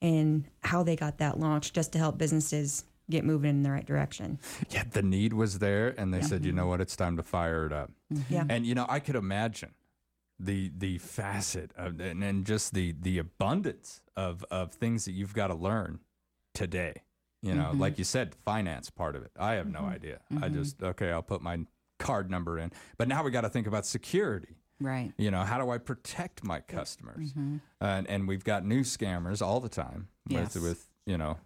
and how they got that launched just to help businesses get moving in the right direction. Yeah, the need was there, and they Yeah. said, you know what, it's time to fire it up. Yeah. And you know, I could imagine the the facet of and, and just the the abundance of of things that you've got to learn today. You know, Mhm. like you said, finance part of it. I have no idea. I Mhm. just okay, I'll put my card number in. But now we got to think about security. Right. You know, how do I protect my customers? Mhm. And and we've got new scammers all the time Yes. with with you know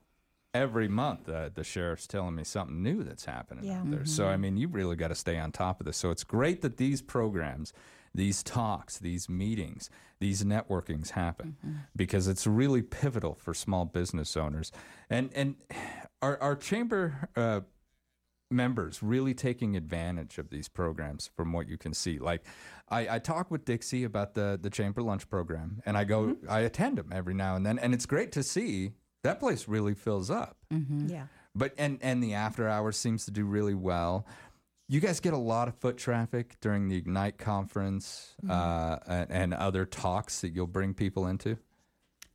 every month uh, the sheriff's telling me something new that's happening Yeah. out there. So I mean, you really got to stay on top of this. So it's great that these programs, these talks, these meetings, these networkings happen because it's really pivotal for small business owners. And and our our chamber uh, members really taking advantage of these programs from what you can see. Like I, I talk with Dixie about the the chamber lunch program and I go I attend them every now and then and it's great to see that place really fills up. Mm-hmm. Yeah. But and and the after hours seems to do really well. You guys get a lot of foot traffic during the Ignite conference mm-hmm. uh, and, and other talks that you'll bring people into.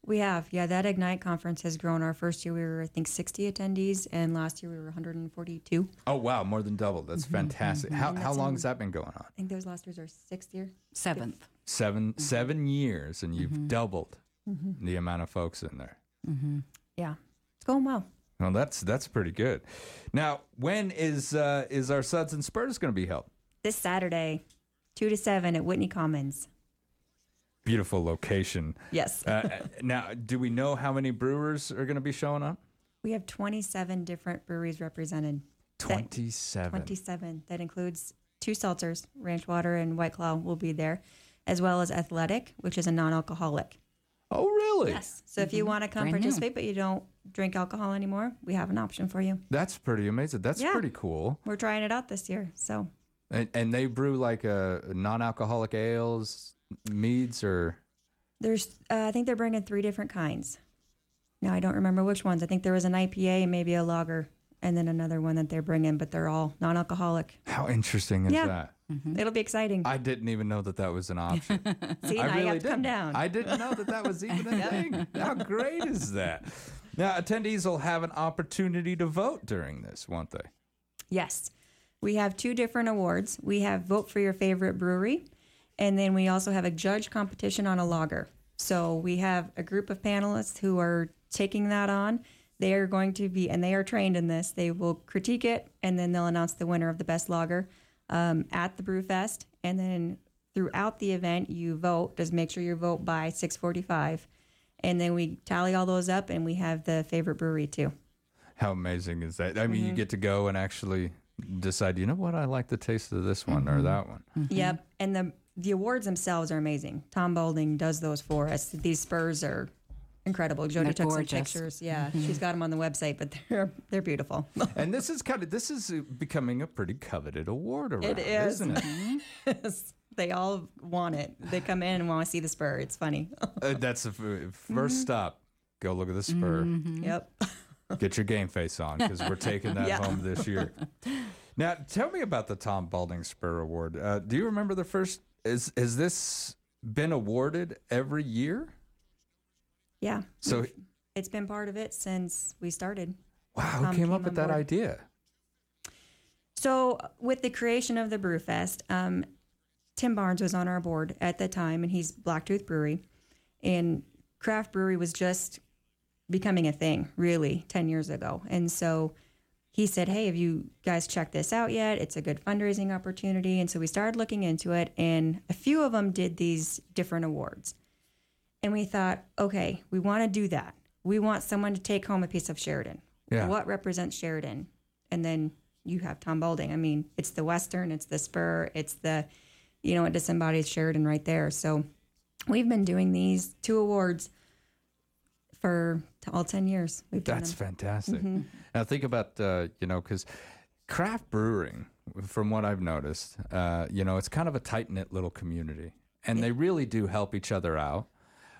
We have, yeah. That Ignite conference has grown. Our first year we were, I think, 60 attendees, and last year we were 142. Oh wow, more than double. That's mm-hmm. fantastic. How And how that's long in- has that been going on? I think those last years are sixth year. Seventh. 7 seven years, and you've doubled Mhm. the amount of folks in there. Mm-hmm. Yeah, it's going well. Well, that's that's pretty good. Now, when is uh, is our Suds and Spurs going to be held? This Saturday, two to seven at Whitney Commons. Beautiful location. Yes. Uh, now, do we know how many brewers are going to be showing up? We have 27 different breweries represented. That- 27. 27. That includes two seltzers, Ranch Water and White Claw will be there, as well as Athletic, which is a non-alcoholic. Really? Yes. So if you want to come Brand new. participate, but you don't drink alcohol anymore, we have an option for you. That's pretty amazing. That's Yeah. pretty cool. We're trying it out this year. So And, and they brew like uh, non-alcoholic ales, meads, or there's, uh, I think they're bringing three different kinds. Now I don't remember which ones. I think there was an IPA and maybe a lager, and then another one that they're bringing, but they're all non-alcoholic. how interesting is Yeah. that? Mm-hmm. It'll be exciting. I didn't even know that that was an option. [laughs] See, I now you really have to come down. I didn't know that that was [laughs] even a thing. How great is that? Now, attendees will have an opportunity to vote during this, won't they? Yes. We have two different awards. We have Vote for Your Favorite Brewery, and then we also have a judge competition on a lager. So we have a group of panelists who are taking that on. They are going to be, and they are trained in this, they will critique it, and then they'll announce the winner of the best lager um, at the Brewfest. And then throughout the event, you vote. Just make sure you vote by 6:45, and then we tally all those up, and we have the favorite brewery too. How amazing is that? I mean, you Mhm. get to go and actually decide, you know what, I like the taste of this one or that one. Yep, and the the awards themselves are amazing. Tom Balding does those for us. These spurs are incredible. Jody They're took gorgeous. some pictures. Yeah, Mhm. she's got them on the website, but they're they're beautiful. [laughs] and this is kind of this is uh, becoming a pretty coveted award around, It is. isn't it? [laughs] Yes, they all want it. They come in and want to see the spur. It's funny. Uh, that's the f- 1st Mhm. stop. Go look at the spur. Yep. [laughs] Get your game face on because we're taking that Yeah. home this year. Now, tell me about the Tom Balding Spur Award. Uh, do you remember the first? Is has this been awarded every year? Yeah. So- it's been part of it since we started. Wow, who Tom came up with that board. idea? So, with the creation of the Brewfest, um, Tim Barnes was on our board at the time, and he's Blacktooth Brewery. And craft brewery was just becoming a thing, really, 10 years ago. And so he said, Hey, have you guys checked this out yet? It's a good fundraising opportunity. And so we started looking into it, and a few of them did these different awards. And we thought, okay, we want to do that. We want someone to take home a piece of Sheridan. Yeah. What represents Sheridan? And then you have Tom Balding. I mean, it's the Western, it's the Spur, it's the, you know, it disembodies Sheridan right there. So we've been doing these two awards for t- all 10 years. We've That's fantastic. Mhm. Now think about uh, you know because craft brewing, from what I've noticed, uh, you know it's kind of a tight knit little community, and they really do help each other out.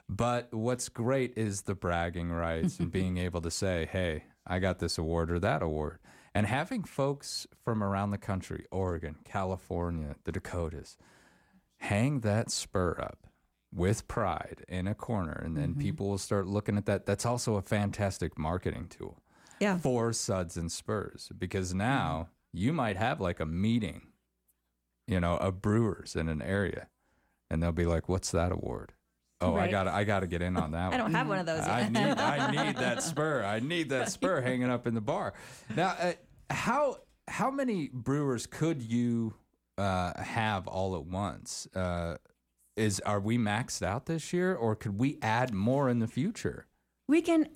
But what's great is the bragging rights and being [laughs] able to say, "Hey, I got this award or that award," and having folks from around the country, Oregon, California, the Dakotas, hang that spur up with pride in a corner and then mm-hmm. people will start looking at that. That's also a fantastic marketing tool Yeah. for suds and spurs because mm-hmm. now you might have like a meeting you know of brewers in an area and they'll be like what's that award oh i gotta i gotta get in on that [laughs] I don't have one of those I need, [laughs] I need that spur. I need that spur hanging up in the bar. Now, uh, how how many brewers could you uh, have all at once? Uh, is are we maxed out this year, or could we add more in the future? We can,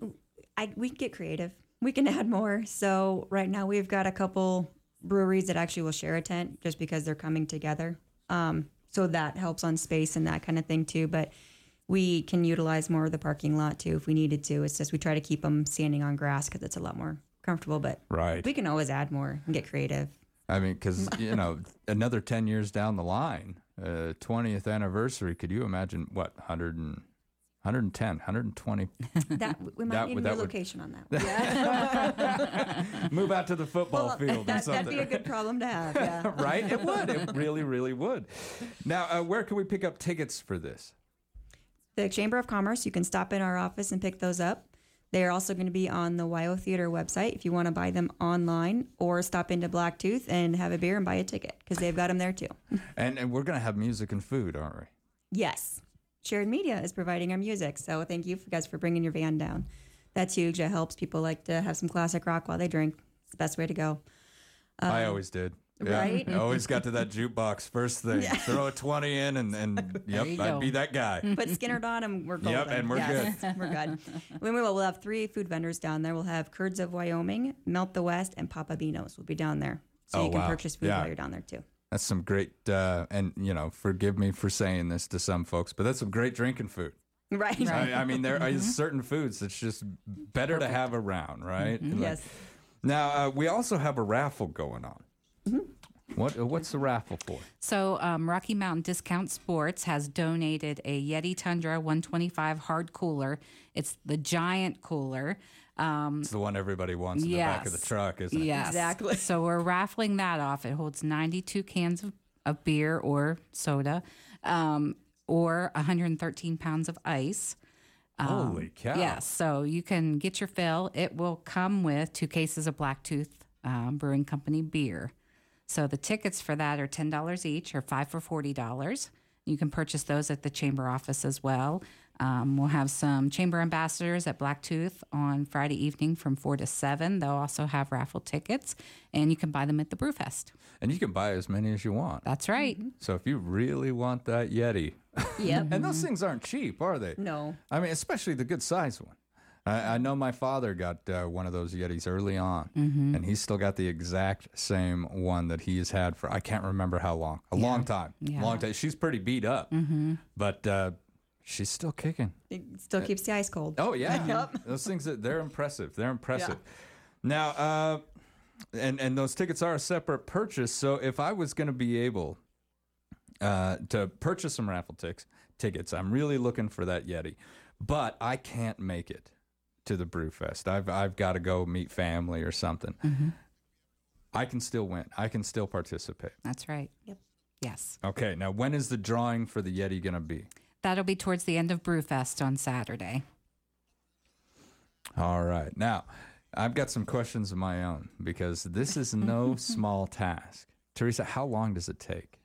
I we can get creative. We can [laughs] add more. So right now we've got a couple breweries that actually will share a tent just because they're coming together. Um, so that helps on space and that kind of thing too. But we can utilize more of the parking lot too if we needed to. It's just we try to keep them standing on grass because it's a lot more comfortable. But Right. we can always add more and get creative. I mean, because you know, another ten years down the line, uh, twentieth anniversary. Could you imagine what 100 110, 120? [laughs] That we might That need would- a that would- on that. [laughs] Yeah. [laughs] Move out to the football Well, field or that, something. that'd be a good problem to have. Yeah. right? It would. It really, really would. Now, uh, where can we pick up tickets for this? The Chamber of Commerce. You can stop in our office and pick those up. They are also going to be on the WYO Theater website if you want to buy them online or stop into Blacktooth and have a beer and buy a ticket because they've got them there too. [laughs] And, and we're going to have music and food, aren't we? Yes. Sheridan Media is providing our music. So thank you guys for bringing your van down. That's huge. It helps people like to have some classic rock while they drink. It's the best way to go. I Um, always did. Yeah. right? I always got to that jukebox first thing. Yeah. Throw a 20 in, and, and yep, I'd go. be that guy. Put Skynyrd on and we're golden. Yep, and we're Yes, we're good. We will. We'll have three food vendors down there. We'll have Curds of Wyoming, Melt the West, and Papa Beano's will be down there. So Oh, you can wow. purchase food Yeah. while you're down there too. That's some great, uh, and you know, forgive me for saying this to some folks, but that's some great drinking food. Right. I, I mean, there are certain foods that's just better to have around, right? Mhm. Like- Yes. Now uh, we also have a raffle going on. What uh, what's the raffle for? So, um, Rocky Mountain Discount Sports has donated a Yeti Tundra 125 hard cooler. It's the giant cooler. Um, It's the one everybody wants in the back of the truck, isn't it? Yes. Exactly. So we're raffling that off. It holds 92 cans of, of beer or soda, um, or 113 pounds of ice. Um, Holy cow. Yes. So you can get your fill. It will come with two cases of Blacktooth um, Brewing Company beer. So the tickets for that are $10 each or five for $40. You can purchase those at the chamber office as well. Um, we'll have some chamber ambassadors at Blacktooth on Friday evening from 4 to 7. They'll also have raffle tickets, and you can buy them at the Brewfest. And you can buy as many as you want. That's right. So if you really want that Yeti, Yep. [laughs] and those things aren't cheap, are they? No. I mean, especially the good size one. I, I know my father got uh, one of those Yetis early on, Mhm. and he's still got the exact same one that he has had for I can't remember how long, a long time, Yeah. long time. She's pretty beat up, Mhm. but uh, she's still kicking. It still keeps the ice cold. Oh yeah, [laughs] Yep. those things that they're impressive. They're impressive. Now, uh, and and those tickets are a separate purchase. So if I was going to be able uh, to purchase some raffle ticks, tickets, I'm really looking for that Yeti, but I can't make it to the Brewfest. I've I've got to go meet family or something. Mm-hmm. I can still win. I can still participate. That's right. Yep. Yes. Okay. Now, when is the drawing for the Yeti going to be? That'll be towards the end of Brewfest on Saturday. All right. Now, I've got some questions of my own because this is no [laughs] small task. Teresa, how long does it take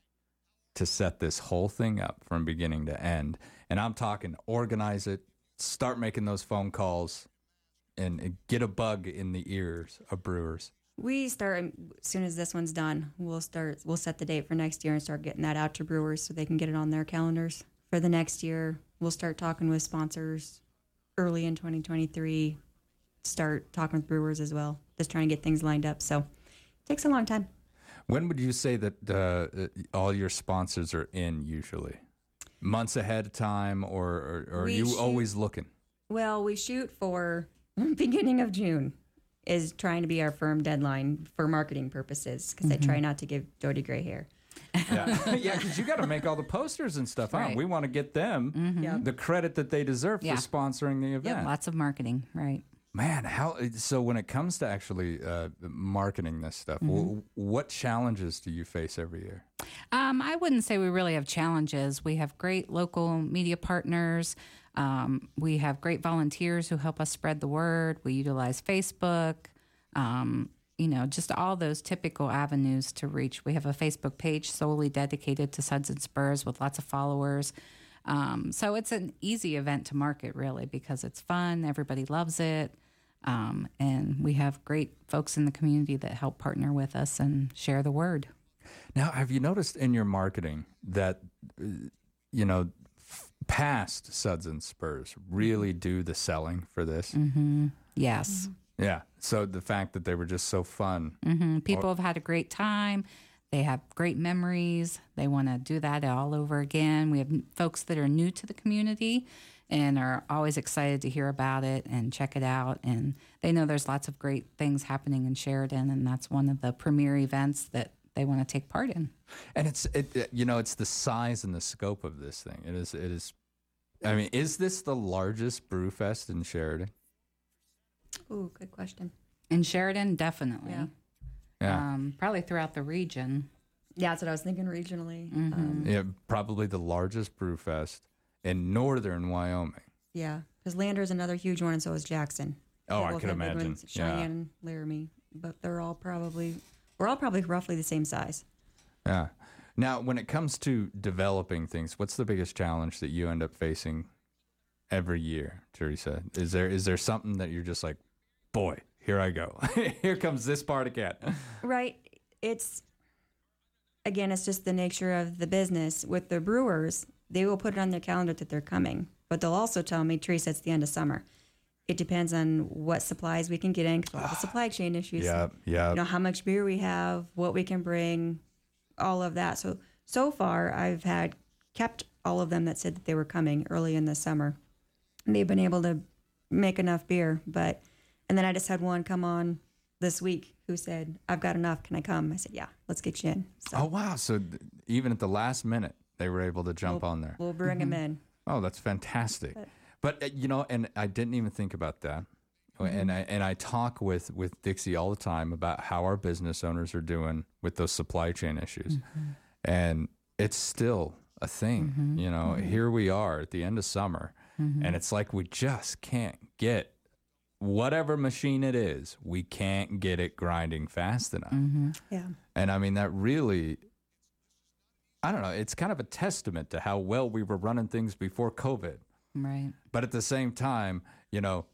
to set this whole thing up from beginning to end? And I'm talking organize it, start making those phone calls, and get a bug in the ears of brewers. We start as soon as this one's done. We'll start. We'll set the date for next year and start getting that out to brewers so they can get it on their calendars for the next year. We'll start talking with sponsors early in 2023. Start talking with brewers as well. Just trying to get things lined up. So it takes a long time. When would you say that uh, all your sponsors are in usually? Months ahead of time, or, or, or are We you shoot- always looking? Well, we shoot for [laughs] beginning of June is trying to be our firm deadline for marketing purposes because I try not to give Jody gray hair. Yeah, [laughs] yeah, because you got to make all the posters and stuff. Huh? Right. We want to get them Yep. the credit that they deserve Yeah. for sponsoring the event. Yep. Lots of marketing. Right. Man, how so when it comes to actually uh, marketing this stuff, Mm-hmm. wh- what challenges do you face every year? Um, I wouldn't say we really have challenges. We have great local media partners. Um, we have great volunteers who help us spread the word. We utilize Facebook. Um, you know, just all those typical avenues to reach. We have a Facebook page solely dedicated to Suds and Spurs with lots of followers. Um, so it's an easy event to market, really, because it's fun. Everybody loves it. Um, and we have great folks in the community that help partner with us and share the word. Now, have you noticed in your marketing that uh, you know past Suds and Spurs really do the selling for this? Mm-hmm. Yes. Yeah. So the fact that they were just so fun. hmm People have had a great time. They have great memories. They want to do that all over again. We have folks that are new to the community and are always excited to hear about it and check it out. And they know there's lots of great things happening in Sheridan, and that's one of the premier events that they want to take part in. And it's it, it- you know it's the size and the scope of this thing. It is it is. I mean, is this the largest brew fest in Sheridan? Ooh, good question. In Sheridan, definitely. Yeah. Yeah. Um, probably throughout the region. Yeah, that's what I was thinking regionally. Mm-hmm. Um, Yeah, probably the largest brew fest in northern Wyoming. yeah, because Lander's another huge one, and so is Jackson. Oh, They I can imagine. ones, Yeah. Laramie, but they're all probably we're all probably roughly the same size. Yeah. Now, when it comes to developing things, what's the biggest challenge that you end up facing every year, Teresa? Is there is there something that you're just like, boy, here I go, [laughs] here comes this part again. Right. It's again, it's just the nature of the business. With the brewers, they will put it on their calendar that they're coming, but they'll also tell me, Teresa, it's the end of summer. It depends on what supplies we can get in because we have the [sighs] supply chain issues. Yeah, yeah. You know how much beer we have, what we can bring, all of that. So so far, I've had kept all of them that said that they were coming early in the summer. And they've been able to make enough beer, but and then I just had one come on this week who said, "I've got enough. Can I come?" I said, "Yeah, let's get you in." So Oh wow! So th- even at the last minute, they were able to jump on there. we'll bring them mm-hmm. in. Oh, that's fantastic. But uh, you know, and I didn't even think about that. And Mhm. I and I talk with with Dixie all the time about how our business owners are doing with those supply chain issues, mm-hmm. and it's still a thing. Mm-hmm. You know, mm-hmm. here we are at the end of summer, and it's like we just can't get whatever machine it is. We can't get it grinding fast enough. Yeah. And I mean, that really, I don't know, it's kind of a testament to how well we were running things before COVID. Right. But at the same time, you know,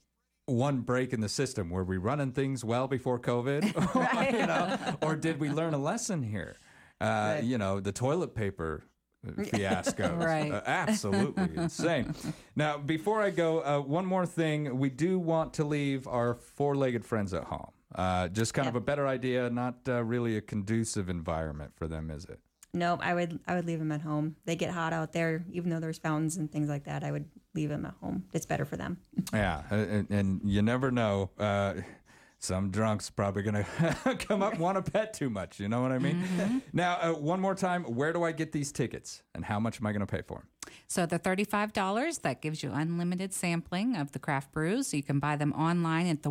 one break in the system were we running things well before COVID, [laughs] [laughs] you know, or did we learn a lesson here? Uh, You know, the toilet paper [laughs] fiasco, Right. Uh, absolutely insane. Now, before I go, uh, one more thing: we do want to leave our four-legged friends at home. Uh, just kind of a better idea, not uh, really a conducive environment for them, is it? Nope, I would I would leave them at home. They get hot out there, even though there's fountains and things like that. I would leave them at home. It's better for them. [laughs] Yeah, and, and you never know. Uh, some drunk's probably going [laughs] to come up want to pet too much. You know what I mean? Now, uh, one more time, where do I get these tickets and how much am I going to pay for them? So the $35, that gives you unlimited sampling of the craft brews. You can buy them online at the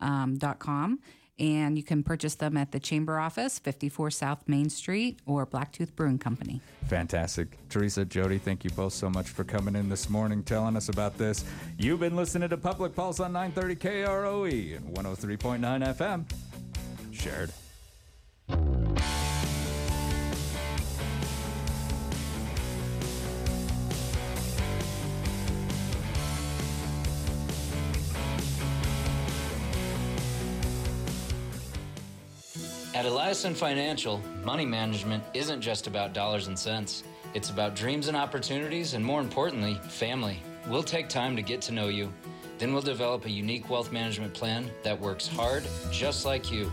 um, dot com, and you can purchase them at the Chamber Office, 54 South Main Street, or Blacktooth Brewing Company. Fantastic. Teresa, Jody, thank you both so much for coming in this morning, telling us about this. You've been listening to Public Pulse on 930 KROE and 103.9 FM. Shared. Eliason Financial, money management isn't just about dollars and cents. It's about dreams and opportunities, and more importantly, family. We'll take time to get to know you. Then we'll develop a unique wealth management plan that works hard, just like you.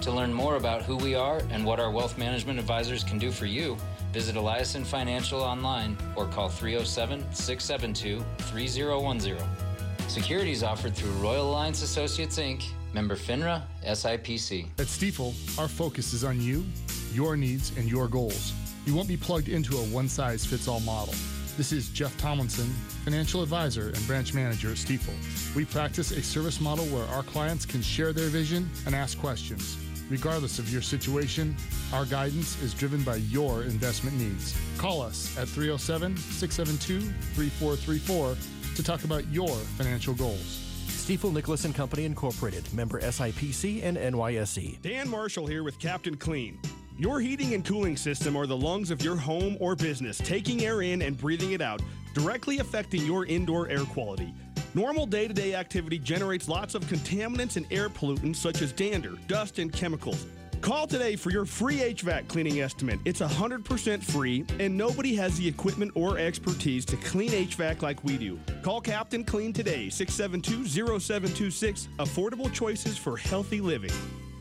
To learn more about who we are and what our wealth management advisors can do for you, visit Eliason Financial online or call 307 672 3010. Securities offered through Royal Alliance Associates Inc., member FINRA, SIPC. At Stifel, our focus is on you, your needs, and your goals. You won't be plugged into a one size fits all model. This is Jeff Tomlinson, financial advisor and branch manager at Stifel. We practice a service model where our clients can share their vision and ask questions. Regardless of your situation, our guidance is driven by your investment needs. Call us at 307 672 3434 to talk about your financial goals. Stifel Nicolaus and Company Incorporated, member SIPC and NYSE. Dan Marshall here with Captain Clean. Your heating and cooling system are the lungs of your home or business, taking air in and breathing it out, directly affecting your indoor air quality. Normal day to day activity generates lots of contaminants and air pollutants such as dander, dust, and chemicals. Call today for your free HVAC cleaning estimate. It's 100% free, and nobody has the equipment or expertise to clean HVAC like we do. Call Captain Clean today, 672 0726. Affordable choices for healthy living.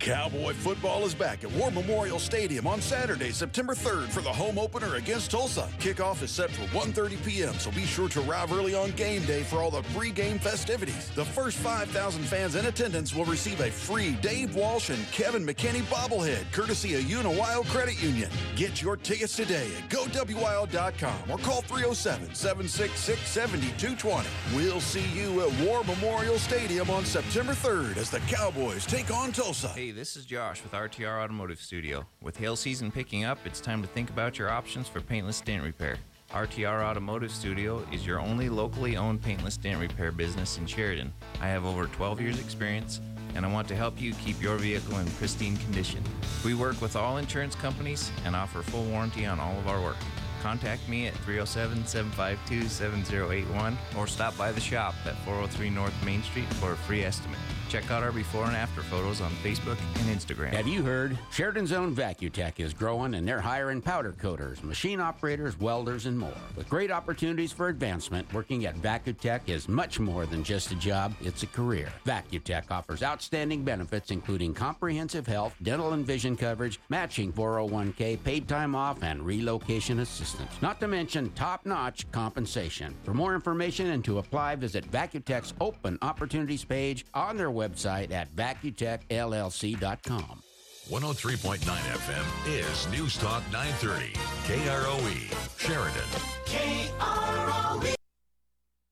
Cowboy football is back at War Memorial Stadium on Saturday, September 3rd for the home opener against Tulsa. Kickoff is set for 1:30 p.m., so be sure to arrive early on game day for all the pre-game festivities. The first 5,000 fans in attendance will receive a free Dave Walsh and Kevin McKinney bobblehead, courtesy of UniWyo Credit Union. Get your tickets today at GoWyo.com or call 307-766-7220. We'll see you at War Memorial Stadium on September 3rd as the Cowboys take on Tulsa. Hey, this is Josh with RTR Automotive Studio. With hail season picking up, it's time to think about your options for paintless dent repair. RTR Automotive Studio is your only locally owned paintless dent repair business in Sheridan. I have over 12 years' experience, and I want to help you keep your vehicle in pristine condition. We work with all insurance companies and offer full warranty on all of our work. Contact me at 307 752 7081 or stop by the shop at 403 North Main Street for a free estimate. Check out our before and after photos on Facebook and Instagram. Have you heard? Sheridan's own Vacutech is growing and they're hiring powder coaters, machine operators, welders, and more. With great opportunities for advancement, working at Vacutech is much more than just a job, it's a career. Vacutech offers outstanding benefits including comprehensive health, dental and vision coverage, matching 401k, paid time off, and relocation assistance. Not to mention top-notch compensation. For more information and to apply, visit Vacutech's open opportunities page on their website at vacutechllc.com. 103.9 FM is News Talk 930. KROE, Sheridan. KROE.